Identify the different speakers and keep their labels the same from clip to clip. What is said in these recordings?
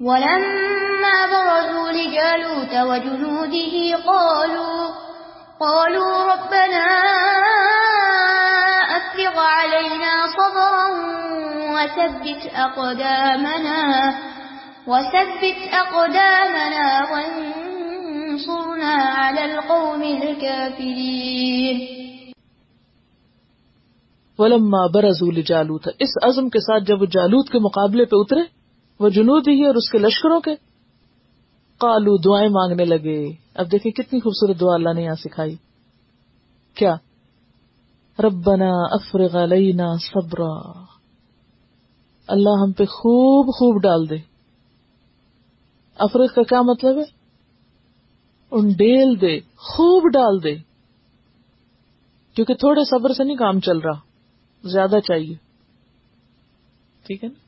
Speaker 1: ولما برزوا لجالوت وجنوده قالوا قالوا ربنا أفرغ علينا صبرا وثبت أقدامنا وثبت أقدامنا وانصرنا على القوم الكافرين.
Speaker 2: ولما برزوا لجالوت، اس عزم کے ساتھ جب وہ جالوت کے مقابلے پہ اترے وہ جنوب ہی اور اس کے لشکروں کے۔ کالو دعائیں مانگنے لگے۔ اب دیکھیں کتنی خوبصورت دعا اللہ نے یہاں سکھائی۔ کیا؟ ربنا افرغ علینا صبرا۔ اللہ ہم پہ خوب خوب ڈال دے۔ افرغ کا کیا مطلب ہے؟ ان ڈیل دے، خوب ڈال دے۔ کیونکہ تھوڑے صبر سے نہیں کام چل رہا، زیادہ چاہیے۔ ٹھیک ہے نا؟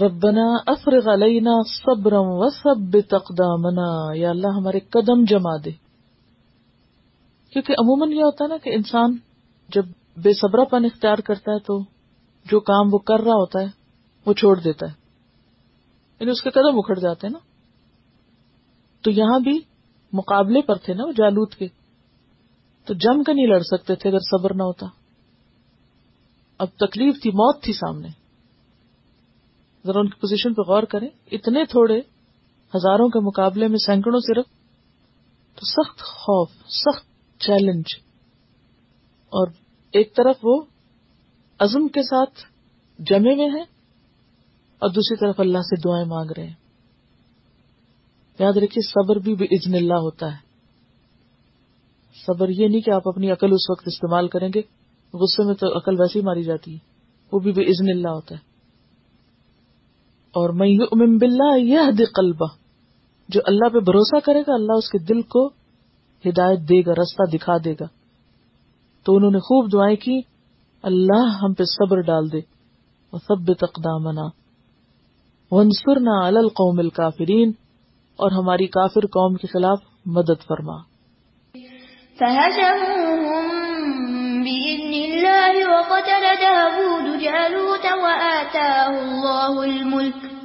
Speaker 2: ربنا افرغ علینا صبرم و سب تقدامنا یا اللہ ہمارے قدم جما دے۔ کیونکہ عموماً یہ ہوتا ہے نا کہ انسان جب بے صبرا پن اختیار کرتا ہے تو جو کام وہ کر رہا ہوتا ہے، وہ چھوڑ دیتا ہے۔ یعنی اس کے قدم اکھڑ جاتے ہیں نا۔ تو یہاں بھی مقابلے پر تھے نا وہ جالوت کے۔ تو جم کر نہیں لڑ سکتے تھے اگر صبر نہ ہوتا۔ اب تکلیف تھی، موت تھی سامنے۔ ذرا ان کی پوزیشن پہ غور کریں، اتنے تھوڑے ہزاروں کے مقابلے میں سینکڑوں صرف تو سخت خوف، سخت چیلنج اور ایک طرف وہ عزم کے ساتھ جمے میں ہیں، اور دوسری طرف اللہ سے دعائیں مانگ رہے ہیں۔ یاد رکھیے، صبر بھی بے اذن اللہ ہوتا ہے۔ صبر یہ نہیں کہ آپ اپنی عقل اس وقت استعمال کریں گے، غصے میں تو عقل ویسے ہی ماری جاتی ہے، وہ بھی بے اذن اللہ ہوتا ہے۔ اور میں یؤمن باللہ یہ قلبہ، جو اللہ پہ بھروسہ کرے گا، اللہ اس کے دل کو ہدایت دے گا، رستہ دکھا دے گا۔ تو انہوں نے خوب دعائیں کی، اللہ ہم پہ صبر ڈال دے۔ اور سب تقدامنا ونصرنا علی القوم الکافرین اور ہماری کافر قوم کے خلاف مدد فرما۔
Speaker 1: فهزموهم بإذن الله وقتل داود جالوت وآتاه الله الملك۔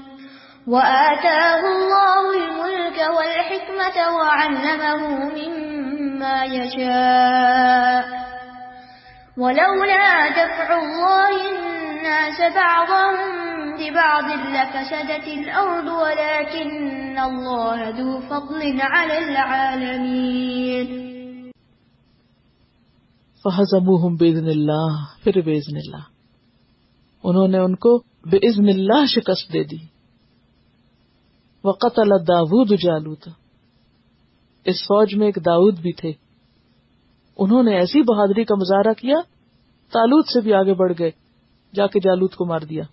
Speaker 1: وآتاه الله الملك والحكمة وعلمه مما يشاء. ولولا دفع الله الناس بعضهم ببعض لفسدت الأرض، ولكن الله ذو فضل على العالمين.
Speaker 2: فہزموہم بےزن اللہ پھر بےزن اللہ. انہوں نے ان کو بے عزن اللہ شکست دے دی. وقت اللہ داود جالوت۔ اس فوج میں ایک داود بھی تھے۔ انہوں نے ایسی بہادری کا مظاہرہ کیا، تالوت سے بھی آگے بڑھ گئے، جا کے جالوت کو مار دیا۔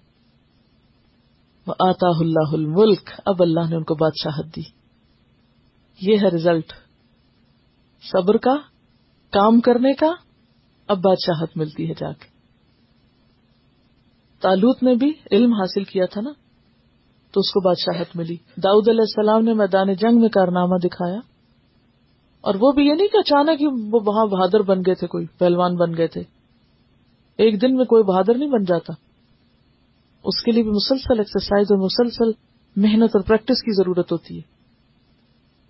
Speaker 2: وہ آتا اللہ الملک اب اللہ نے ان کو بادشاہت دی۔ یہ ہے ریزلٹ صبر کا، کام کرنے کا، اب بادشاہت ملتی ہے جا کے۔ تالوت نے بھی علم حاصل کیا تھا نا؟ تو اس کو بادشاہت ملی۔ داؤد علیہ السلام نے میدان جنگ میں کارنامہ دکھایا۔ اور وہ بھی یہ نہیں کہ اچانک ہی وہ وہاں بہادر بن گئے تھے، کوئی پہلوان بن گئے تھے۔ ایک دن میں کوئی بہادر نہیں بن جاتا۔ اس کے لیے بھی مسلسل ایکسرسائز اور مسلسل محنت اور پریکٹس کی ضرورت ہوتی ہے۔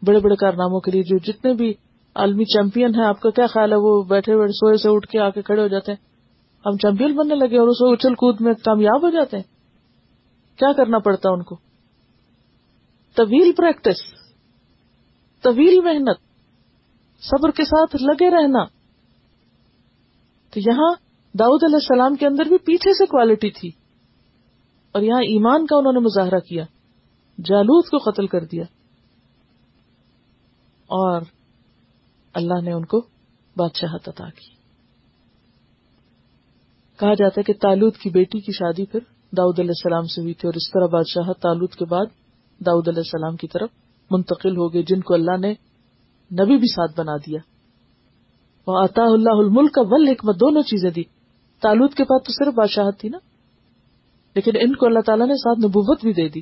Speaker 2: بڑے بڑے کارناموں کے لیے جو جتنے بھی عالمی چیمپئن ہے آپ کا کیا خیال ہے؟ وہ بیٹھے بیٹھے سوئے سے اٹھ کے آ کے کھڑے ہو جاتے ہیں۔ ہم چیمپئن بننے لگے اور اس اچھل کود میں کامیاب ہو جاتے ہیں۔ کیا کرنا پڑتا ان کو؟ طویل پریکٹس طویل محنت، صبر کے ساتھ لگے رہنا۔ تو یہاں داؤد علیہ السلام کے اندر بھی پیچھے سے کوالٹی تھی۔ اور یہاں ایمان کا انہوں نے مظاہرہ کیا، جالوت کو قتل کر دیا۔ اور اللہ نے ان کو بادشاہت عطا کی۔ کہا جاتا ہے کہ تالوت کی بیٹی کی شادی پھر داؤد علیہ السلام سے ہوئی تھی اور اس طرح بادشاہت تالوت کے بعد داؤد علیہ السلام کی طرف منتقل ہو گئے، جن کو اللہ نے نبی بھی ساتھ بنا دیا۔ وہ عطا اللہ الملک کا ول حکمت دونوں چیزیں دی۔ تالوت کے بعد تو صرف بادشاہت تھی نا۔ لیکن ان کو اللہ تعالیٰ نے ساتھ نبوت بھی دے دی،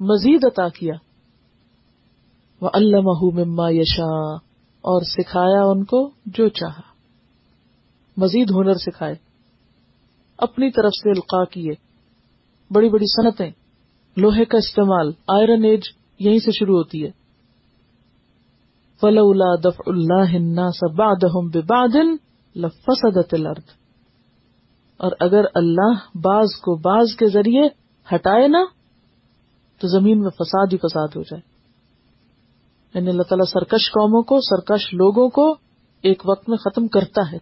Speaker 2: مزید عطا کیا۔ وہ اللہ مما یشا اور سکھایا ان کو جو چاہا۔ مزید ہنر سکھائے۔ اپنی طرف سے القاع کیے۔ بڑی بڑی صنعتیں۔ لوہے کا استعمال آئرن ایج یہیں سے شروع ہوتی ہے۔ فلولا دف اللہ لفسدت الارض اور اگر اللہ باز کو باز کے ذریعے ہٹائے نا، تو زمین میں فساد ہی فساد ہو جائے۔ یعنی اللہ تعالیٰ سرکش قوموں کو، سرکش لوگوں کو ایک وقت میں ختم کرتا ہے۔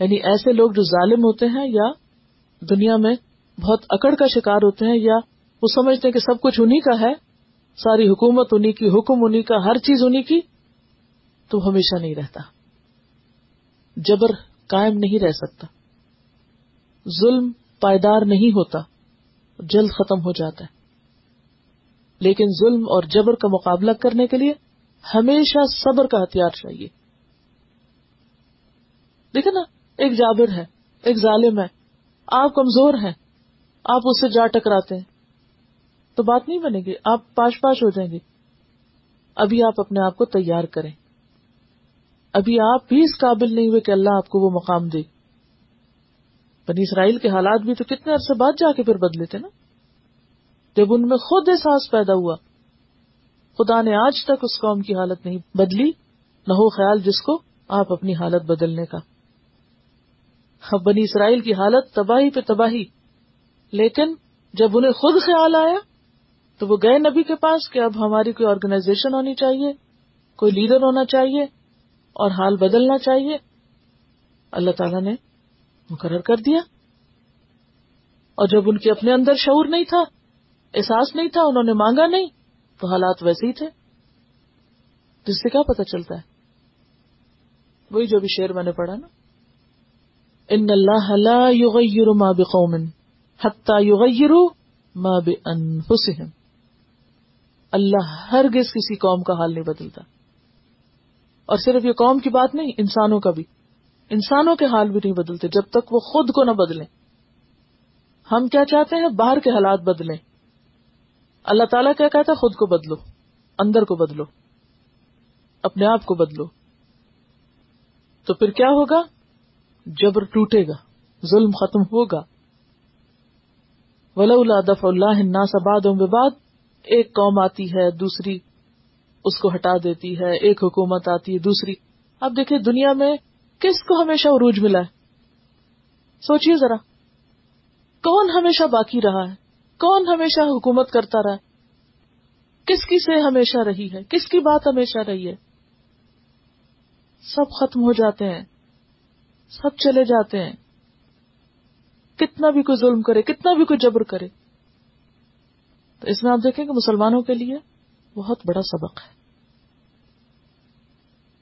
Speaker 2: یعنی ایسے لوگ جو ظالم ہوتے ہیں یا دنیا میں بہت اکڑ کا شکار ہوتے ہیں یا وہ سمجھتے ہیں کہ سب کچھ انہیں کا ہے، ساری حکومت انہیں کی، حکم انہیں کا، ہر چیز انہیں کی، تو ہمیشہ نہیں رہتا۔ جبر قائم نہیں رہ سکتا۔ ظلم پائیدار نہیں ہوتا، جلد ختم ہو جاتا ہے۔ لیکن ظلم اور جبر کا مقابلہ کرنے کے لیے ہمیشہ صبر کا ہتھیار چاہیے۔ دیکھیں نا، ایک جابر ہے، ایک ظالم ہے، آپ کمزور ہیں۔ آپ اس سے جا ٹکراتے ہیں۔ تو بات نہیں بنے گی، آپ پاش پاش ہو جائیں گے۔ ابھی آپ اپنے آپ کو تیار کریں۔ ابھی آپ بھی اس قابل نہیں ہوئے کہ اللہ آپ کو وہ مقام دے۔ بنی اسرائیل کے حالات بھی تو کتنے عرصے بعد جا کے پھر بدلے تھے نا۔ جب ان میں خود احساس پیدا ہوا۔ خدا نے آج تک اس قوم کی حالت نہیں بدلی، نہ ہو خیال جس کو آپ اپنی حالت بدلنے کا۔ اب بنی اسرائیل کی حالت تباہی پہ تباہی۔ لیکن جب انہیں خود خیال آیا تو وہ گئے نبی کے پاس کہ اب ہماری کوئی آرگنائزیشن ہونی چاہیے، کوئی لیڈر ہونا چاہیے اور حال بدلنا چاہیے۔ اللہ تعالیٰ نے مقرر کر دیا۔ اور جب ان کے اپنے اندر شعور نہیں تھا، احساس نہیں تھا، انہوں نے مانگا نہیں، تو حالات ویسے ہی تھے۔ جس سے کیا پتا چلتا ہے؟ وہی جو بھی شعر میں نے پڑھا نا۔ ان اللہ لا یغیر ما بقوم۔ حتی یغیروا ما بانفسهم۔ اللہ ہرگز کسی قوم کا حال نہیں بدلتا۔ اور صرف یہ قوم کی بات نہیں، انسانوں کا بھی۔ انسانوں کے حال بھی نہیں بدلتے جب تک وہ خود کو نہ بدلیں۔ ہم کیا چاہتے ہیں؟ باہر کے حالات بدلیں۔ اللہ تعالیٰ کیا کہتا ہے؟ خود کو بدلو، اندر کو بدلو، اپنے آپ کو بدلو۔ تو پھر کیا ہوگا؟ جبر ٹوٹے گا، ظلم ختم ہوگا۔ ولا دف اللہ سباد بعد ایک قوم آتی ہے، دوسری اس کو ہٹا دیتی ہے، ایک حکومت آتی ہے، دوسری۔ اب دیکھیں دنیا میں کس کو ہمیشہ عروج ملا ہے؟ سوچیے ذرا۔ کون ہمیشہ باقی رہا ہے؟ کون ہمیشہ حکومت کرتا رہا کس کی سے ہمیشہ رہی ہے؟ کس کی بات ہمیشہ رہی ہے؟ سب ختم ہو جاتے ہیں، سب چلے جاتے ہیں۔ کتنا بھی کوئی ظلم کرے، کتنا بھی کوئی جبر کرے۔ تو اس میں آپ دیکھیں کہ مسلمانوں کے لیے بہت بڑا سبق ہے۔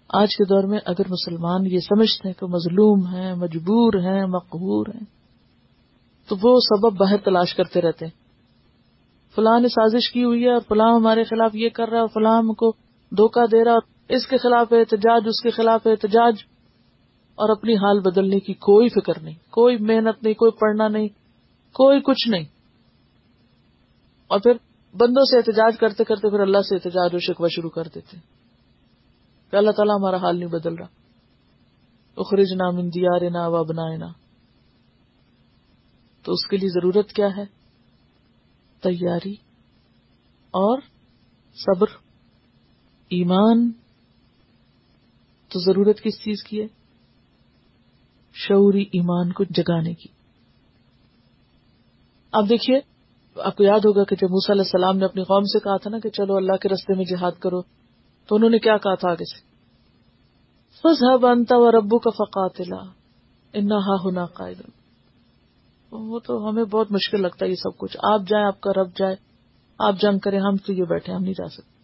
Speaker 2: آج کے دور میں اگر مسلمان یہ سمجھتے ہیں کہ مظلوم ہیں، مجبور ہیں مقبور ہیں، تو وہ سبب باہر تلاش کرتے رہتے ہیں۔ فلاں نے سازش کی ہوئی ہے اور فلاں ہمارے خلاف یہ کر رہا ہے فلاں کو دھوکہ دے رہا اور اس کے خلاف احتجاج، اس کے خلاف احتجاج۔ اور اپنی حال بدلنے کی کوئی فکر نہیں، کوئی محنت نہیں، کوئی پڑھنا نہیں، کوئی کچھ نہیں۔ اور پھر بندوں سے احتجاج کرتے کرتے پھر اللہ سے احتجاج و شکوہ شروع کر دیتے۔ کہ اللہ تعالیٰ ہمارا حال نہیں بدل رہا۔ اخرج نام اندیار نا و بنائے تو اس کے لیے ضرورت کیا ہے؟ تیاری اور صبر۔ ایمان۔ تو ضرورت کس چیز کی ہے؟ شعوری ایمان کو جگانے کی۔ اب دیکھیے، آپ کو یاد ہوگا کہ جب موسیٰ علیہ السلام نے اپنی قوم سے کہا تھا نا کہ چلو اللہ کے رستے میں جہاد کرو، تو انہوں نے کیا کہا تھا آگے سے؟ فضا بنتا و ربو کا فقاتلا انہا ہونا قائد وہ تو ہمیں بہت مشکل لگتا ہے یہ سب کچھ۔ آپ جائیں، آپ کا رب جائے، آپ جنگ کریں، ہم تو یہ بیٹھے ہم نہیں جا سکتے۔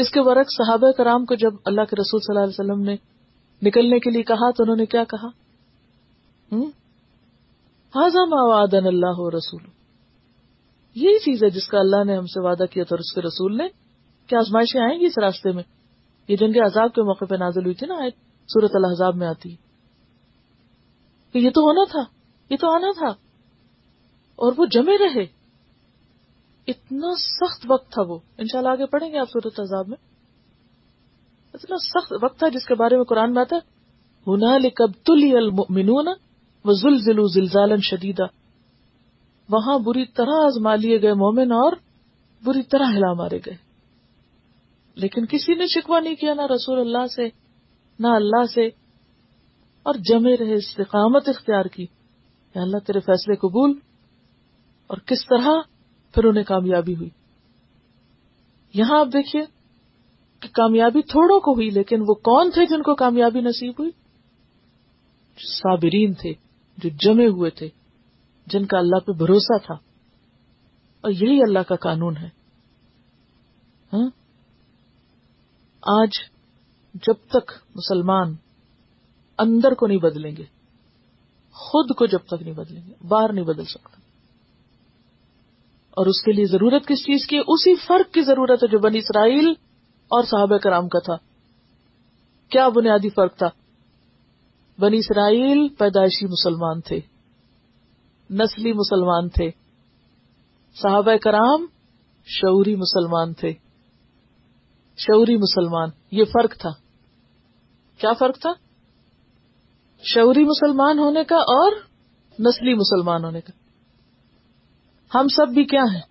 Speaker 2: اس کے ورق صحابہ کرام کو جب اللہ کے رسول صلی اللہ علیہ وسلم نے نکلنے کے لیے کہا تو انہوں نے کیا کہا؟ ہاضم آدن اللہ رسول. یہی چیز ہے جس کا اللہ نے ہم سے وعدہ کیا تھا اس کے رسول نے؟ کیا آزمائشیں آئیں گی اس راستے میں؟ یہ جنگ عذاب کے موقع پہ نازل ہوئی تھی نا آئے سورت الحضاب میں آتی۔ کہ یہ تو ہونا تھا، یہ تو آنا تھا۔ اور وہ جمے رہے۔ اتنا سخت وقت تھا وہ۔ انشاءاللہ آگے پڑھیں گے آپ صورت عذاب میں۔ اتنا سخت وقت تھا جس کے بارے میں قرآن میں آتا ہونا لکب تلی المنون و زلزلو زلزالن شدیدہ وہاں بری طرح آزما لیے گئے مومن اور بری طرح ہلا مارے گئے۔ لیکن کسی نے شکوا نہیں کیا، نہ رسول اللہ سے، نہ اللہ سے، اور جمے رہے استقامت اختیار کی۔ کہ اللہ، تیرے فیصلے قبول؟ اور کس طرح پھر انہیں کامیابی ہوئی؟ یہاں آپ دیکھیے کہ کامیابی تھوڑوں کو ہوئی، لیکن وہ کون تھے جن کو کامیابی نصیب ہوئی؟ صابرین تھے، جو جمے ہوئے تھے، جن کا اللہ پہ بھروسہ تھا۔ اور یہی اللہ کا قانون ہے۔ ہاں؟ آج جب تک مسلمان اندر کو نہیں بدلیں گے، خود کو جب تک نہیں بدلیں گے، باہر نہیں بدل سکتا اور اس کے لیے ضرورت کس چیز کی اسی فرق کی ضرورت ہے جو بنی اسرائیل اور صحابہ کرام کا تھا۔ کیا بنیادی فرق تھا؟ بنی اسرائیل پیدائشی مسلمان تھے، نسلی مسلمان تھے، صحابہ کرام شعوری مسلمان تھے۔ شعوری مسلمان، یہ فرق تھا۔ کیا فرق تھا؟ شعوری مسلمان ہونے کا اور نسلی مسلمان ہونے کا۔ ہم سب بھی کیا ہیں؟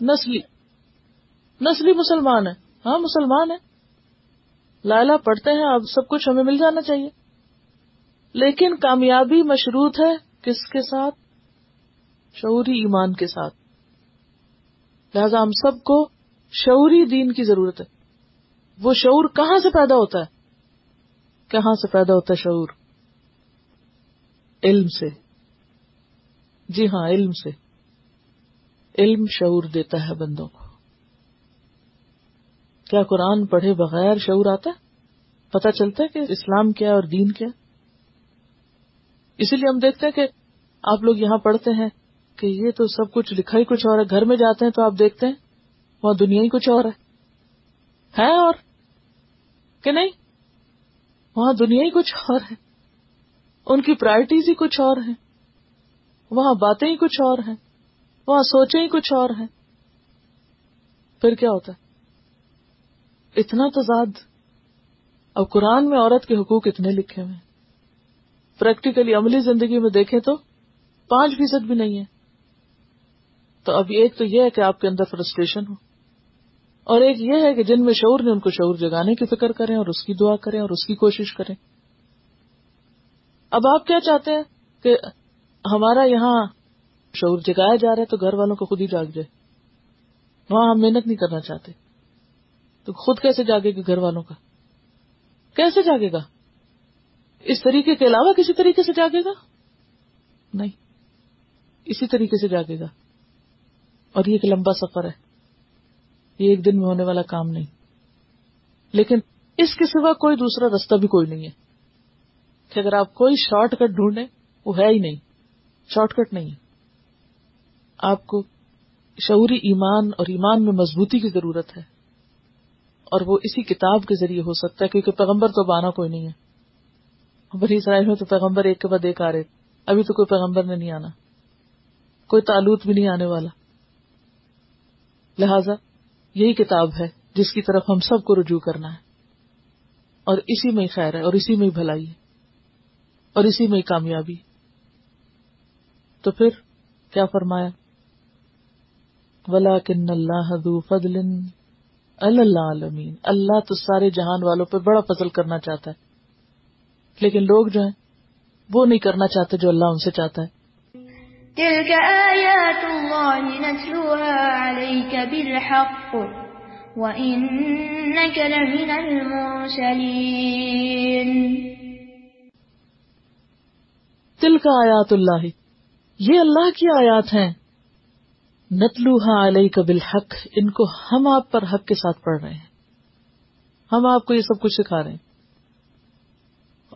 Speaker 2: نسلی نسلی مسلمان ہیں۔ ہاں مسلمان ہیں۔ لائلہ پڑھتے ہیں، اب سب کچھ ہمیں مل جانا چاہیے۔ لیکن کامیابی مشروط ہے کس کے ساتھ؟ شعوری ایمان کے ساتھ۔ لہذا ہم سب کو شعوری دین کی ضرورت ہے۔ وہ شعور کہاں سے پیدا ہوتا ہے؟ کہاں سے پیدا ہوتا ہے شعور؟ علم سے۔ جی ہاں علم سے۔ علم شعور دیتا ہے بندوں کو۔ کیا قرآن پڑھے بغیر شعور آتا ہے؟ پتا چلتا ہے کہ اسلام کیا اور دین کیا؟ اسی لیے ہم دیکھتے ہیں کہ آپ لوگ یہاں پڑھتے ہیں کہ یہ تو سب کچھ لکھا ہی کچھ اور ہے، گھر میں جاتے ہیں تو آپ دیکھتے ہیں، وہاں دنیا ہی کچھ اور ہے۔ اور؟ کہ نہیں؟ وہاں دنیا ہی کچھ اور ہے۔ ان کی پرائرٹیز ہی کچھ اور ہیں۔ وہاں باتیں ہی کچھ اور ہیں۔ وہاں سوچیں ہی کچھ اور ہیں۔ پھر کیا ہوتا ہے؟ اتنا تضاد اب قرآن میں عورت کے حقوق اتنے لکھے ہوئے پریکٹیکلی عملی زندگی میں دیکھیں تو پانچ فیصد بھی نہیں ہے۔ تو اب ایک تو یہ ہے کہ آپ کے اندر فرسٹریشن ہو۔ اور ایک یہ ہے کہ جن میں شعور نے ان کو شعور جگانے کی فکر کریں اور اس کی دعا کریں اور اس کی کوشش کریں۔ اب آپ کیا چاہتے ہیں کہ ہمارا یہاں شعور جگایا جا رہا ہے تو گھر والوں کو خود ہی جاگ جائے۔ وہاں ہم محنت نہیں کرنا چاہتے۔ تو خود کیسے جاگے گا گھر والوں کا؟ کیسے جاگے گا؟ اس طریقے کے علاوہ کسی طریقے سے جاگے گا؟ نہیں، اسی طریقے سے جاگے گا۔ اور یہ ایک لمبا سفر ہے۔ یہ ایک دن میں ہونے والا کام نہیں۔ لیکن اس کے سوا کوئی دوسرا رستہ بھی کوئی نہیں ہے۔ کہ اگر آپ کوئی شارٹ کٹ ڈھونڈیں، وہ ہے ہی نہیں۔ شارٹ کٹ نہیں ہے۔ آپ کو شعوری ایمان اور ایمان میں مضبوطی کی ضرورت ہے۔ اور وہ اسی کتاب کے ذریعے ہو سکتا ہے، کیونکہ پیغمبر تو بانا کوئی نہیں ہے۔ بڑی اسرائیل میں تو پیغمبر ایک کے بعد ایک آ رہے ابھی تو کوئی پیغمبر نے نہیں آنا۔ کوئی تعلق بھی نہیں آنے والا۔ لہذا یہی کتاب ہے جس کی طرف ہم سب کو رجوع کرنا ہے۔ اور اسی میں خیر ہے، اور اسی میں بھلائی ہے۔ اور اسی میں کامیابی تو پھر کیا فرمایا؟ ولا کن اللہ فضل اللہ عالمین اللہ تو سارے جہان والوں پہ بڑا فضل کرنا چاہتا ہے۔ لیکن لوگ جو ہیں وہ نہیں کرنا چاہتے جو اللہ ان سے چاہتا ہے۔
Speaker 1: تلك آيات الله نتلوها عليك بالحق وإنك لمن المرسلين۔
Speaker 2: تلك آیات اللہ یہ اللہ کی آیات ہیں۔ نتلوها علیک بالحق، ان کو ہم آپ پر حق کے ساتھ پڑھ رہے ہیں۔ ہم آپ کو یہ سب کچھ سکھا رہے ہیں۔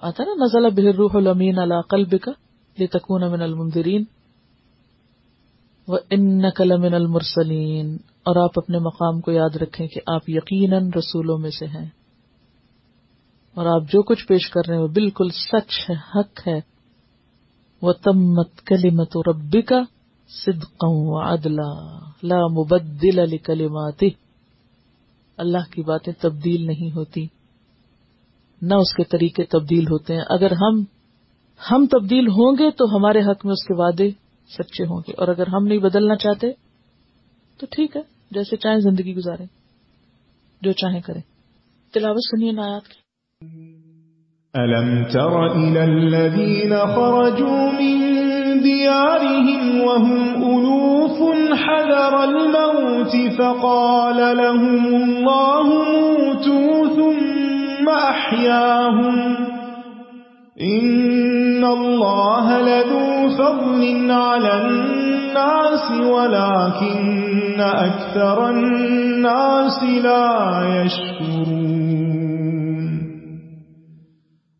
Speaker 2: آتا نا، نزل به الروح الامین علی قلبک لتکون من المنذرین۔ ان کلمن المرسلین۔ اور آپ اپنے مقام کو یاد رکھیں کہ آپ یقیناً رسولوں میں سے ہیں۔ اور آپ جو کچھ پیش کر رہے ہیں وہ بالکل سچ ہے، حق ہے۔ وہ تمت کلیمت و ربی کا ادلا لا مبدل علی کلیماتی اللہ کی باتیں تبدیل نہیں ہوتی، نہ اس کے طریقے تبدیل ہوتے ہیں۔ اگر ہم ہم تبدیل ہوں گے تو ہمارے حق میں اس کے وعدے سچے ہوں گے۔ اور اگر ہم نہیں بدلنا چاہتے تو ٹھیک ہے، جیسے چاہیں زندگی گزارے جو چاہیں کریں۔ تلاوت سنیے نایات کی۔
Speaker 3: ألم تر إلى الذين خرجوا من ديارهم وهم ألوف حذر الموت فقال لهم الله موتوا ثم أحياهم إن الله لذو فضل على الناس ولكن أكثر الناس لا يشكرون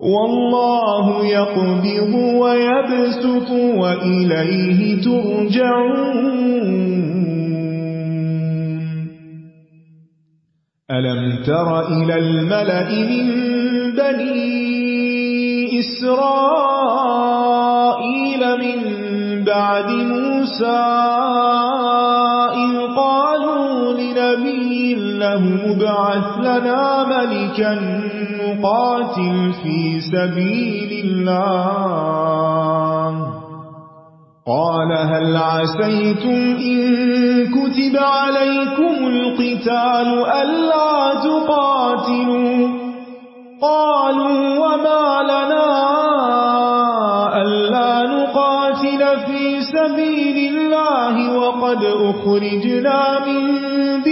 Speaker 3: والله يقبض ويبسط وإليه ترجعون. ألم تر إلى الملأ من بني إسرائيل من بعد موسى إذ قالوا لنبي له ابعث لنا ملكا نقاتل في سبيل الله. قال هل عسيتم إن كتب عليكم القتال ألا تقاتلوا؟ قالوا وما لنا ألا نقاتل في سبيل الله وقد أخرجنا من ديارنا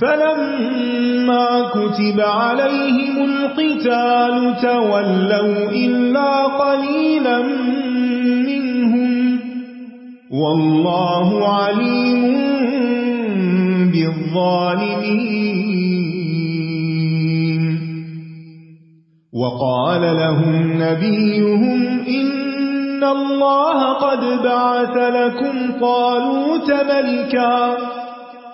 Speaker 3: فلما كتب عليهم القتال تولوا إلا قليلا منهم والله عليم بالظالمين. وقال لهم نبيهم إن الله قد بعث لكم طالوت ملكا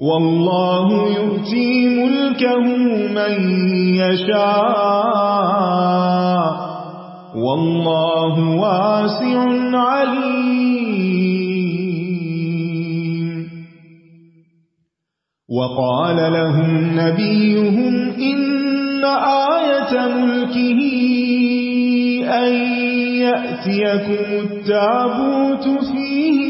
Speaker 3: والله يؤتي ملكه من يشاء والله واسع عليم وقال لهم نبيهم إن آية ملكه أن يأتيكم التابوت فيه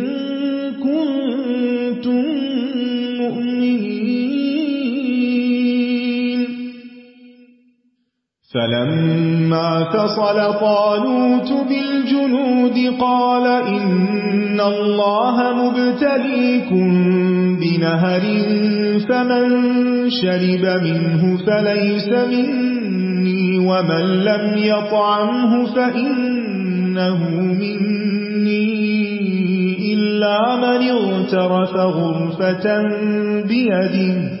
Speaker 3: فلما فصل طالوت بالجنود قال إن الله مبتليكم بنهر فمن شرب منه فليس مني ومن لم يطعمه فإنه مني إلا من اغترف غرفة بيده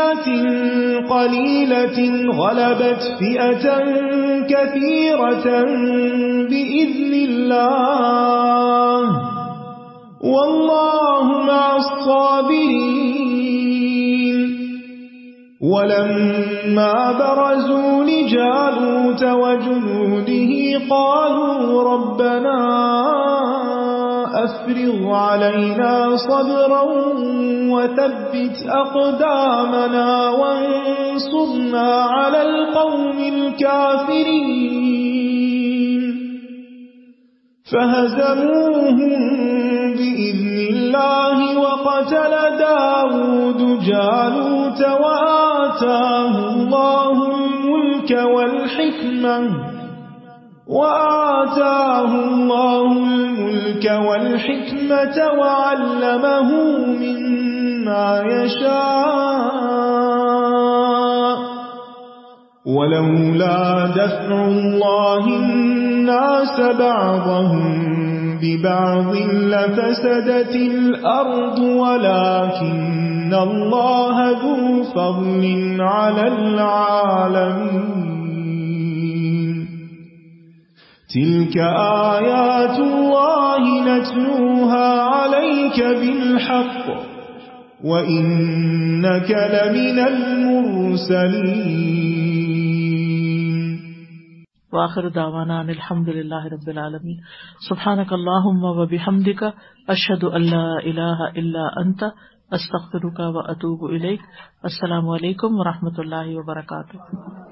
Speaker 3: فئة قليلة غلبت فئة كثيرة بإذن الله والله مع الصابرين ولما برزوا لجالوت وجنوده قالوا ربنا أفرغ علينا صبرا وثبت أقدامنا وانصرنا على القوم الكافرين. فهزموهم بإذن الله وقتل داود جالوت وآتاه الله الملك والحكمة. وآتاه الله الملك والحكمة وعلمه مما يشاء ولولا دفع الله الناس بعضهم ببعض لفسدت الأرض ولكن الله ذو فضل على العالمين تلك آيات الله نتلوها عليك بالحق وإنك لمن المرسلين.
Speaker 2: واخر دعوانا ان الحمد للہ رب العالمین سبحانك اللهم وبحمدك اشهد ان لا اله الا انت استغفرك واتوب اليك السلام علیکم و رحمۃ اللہ وبرکاتہ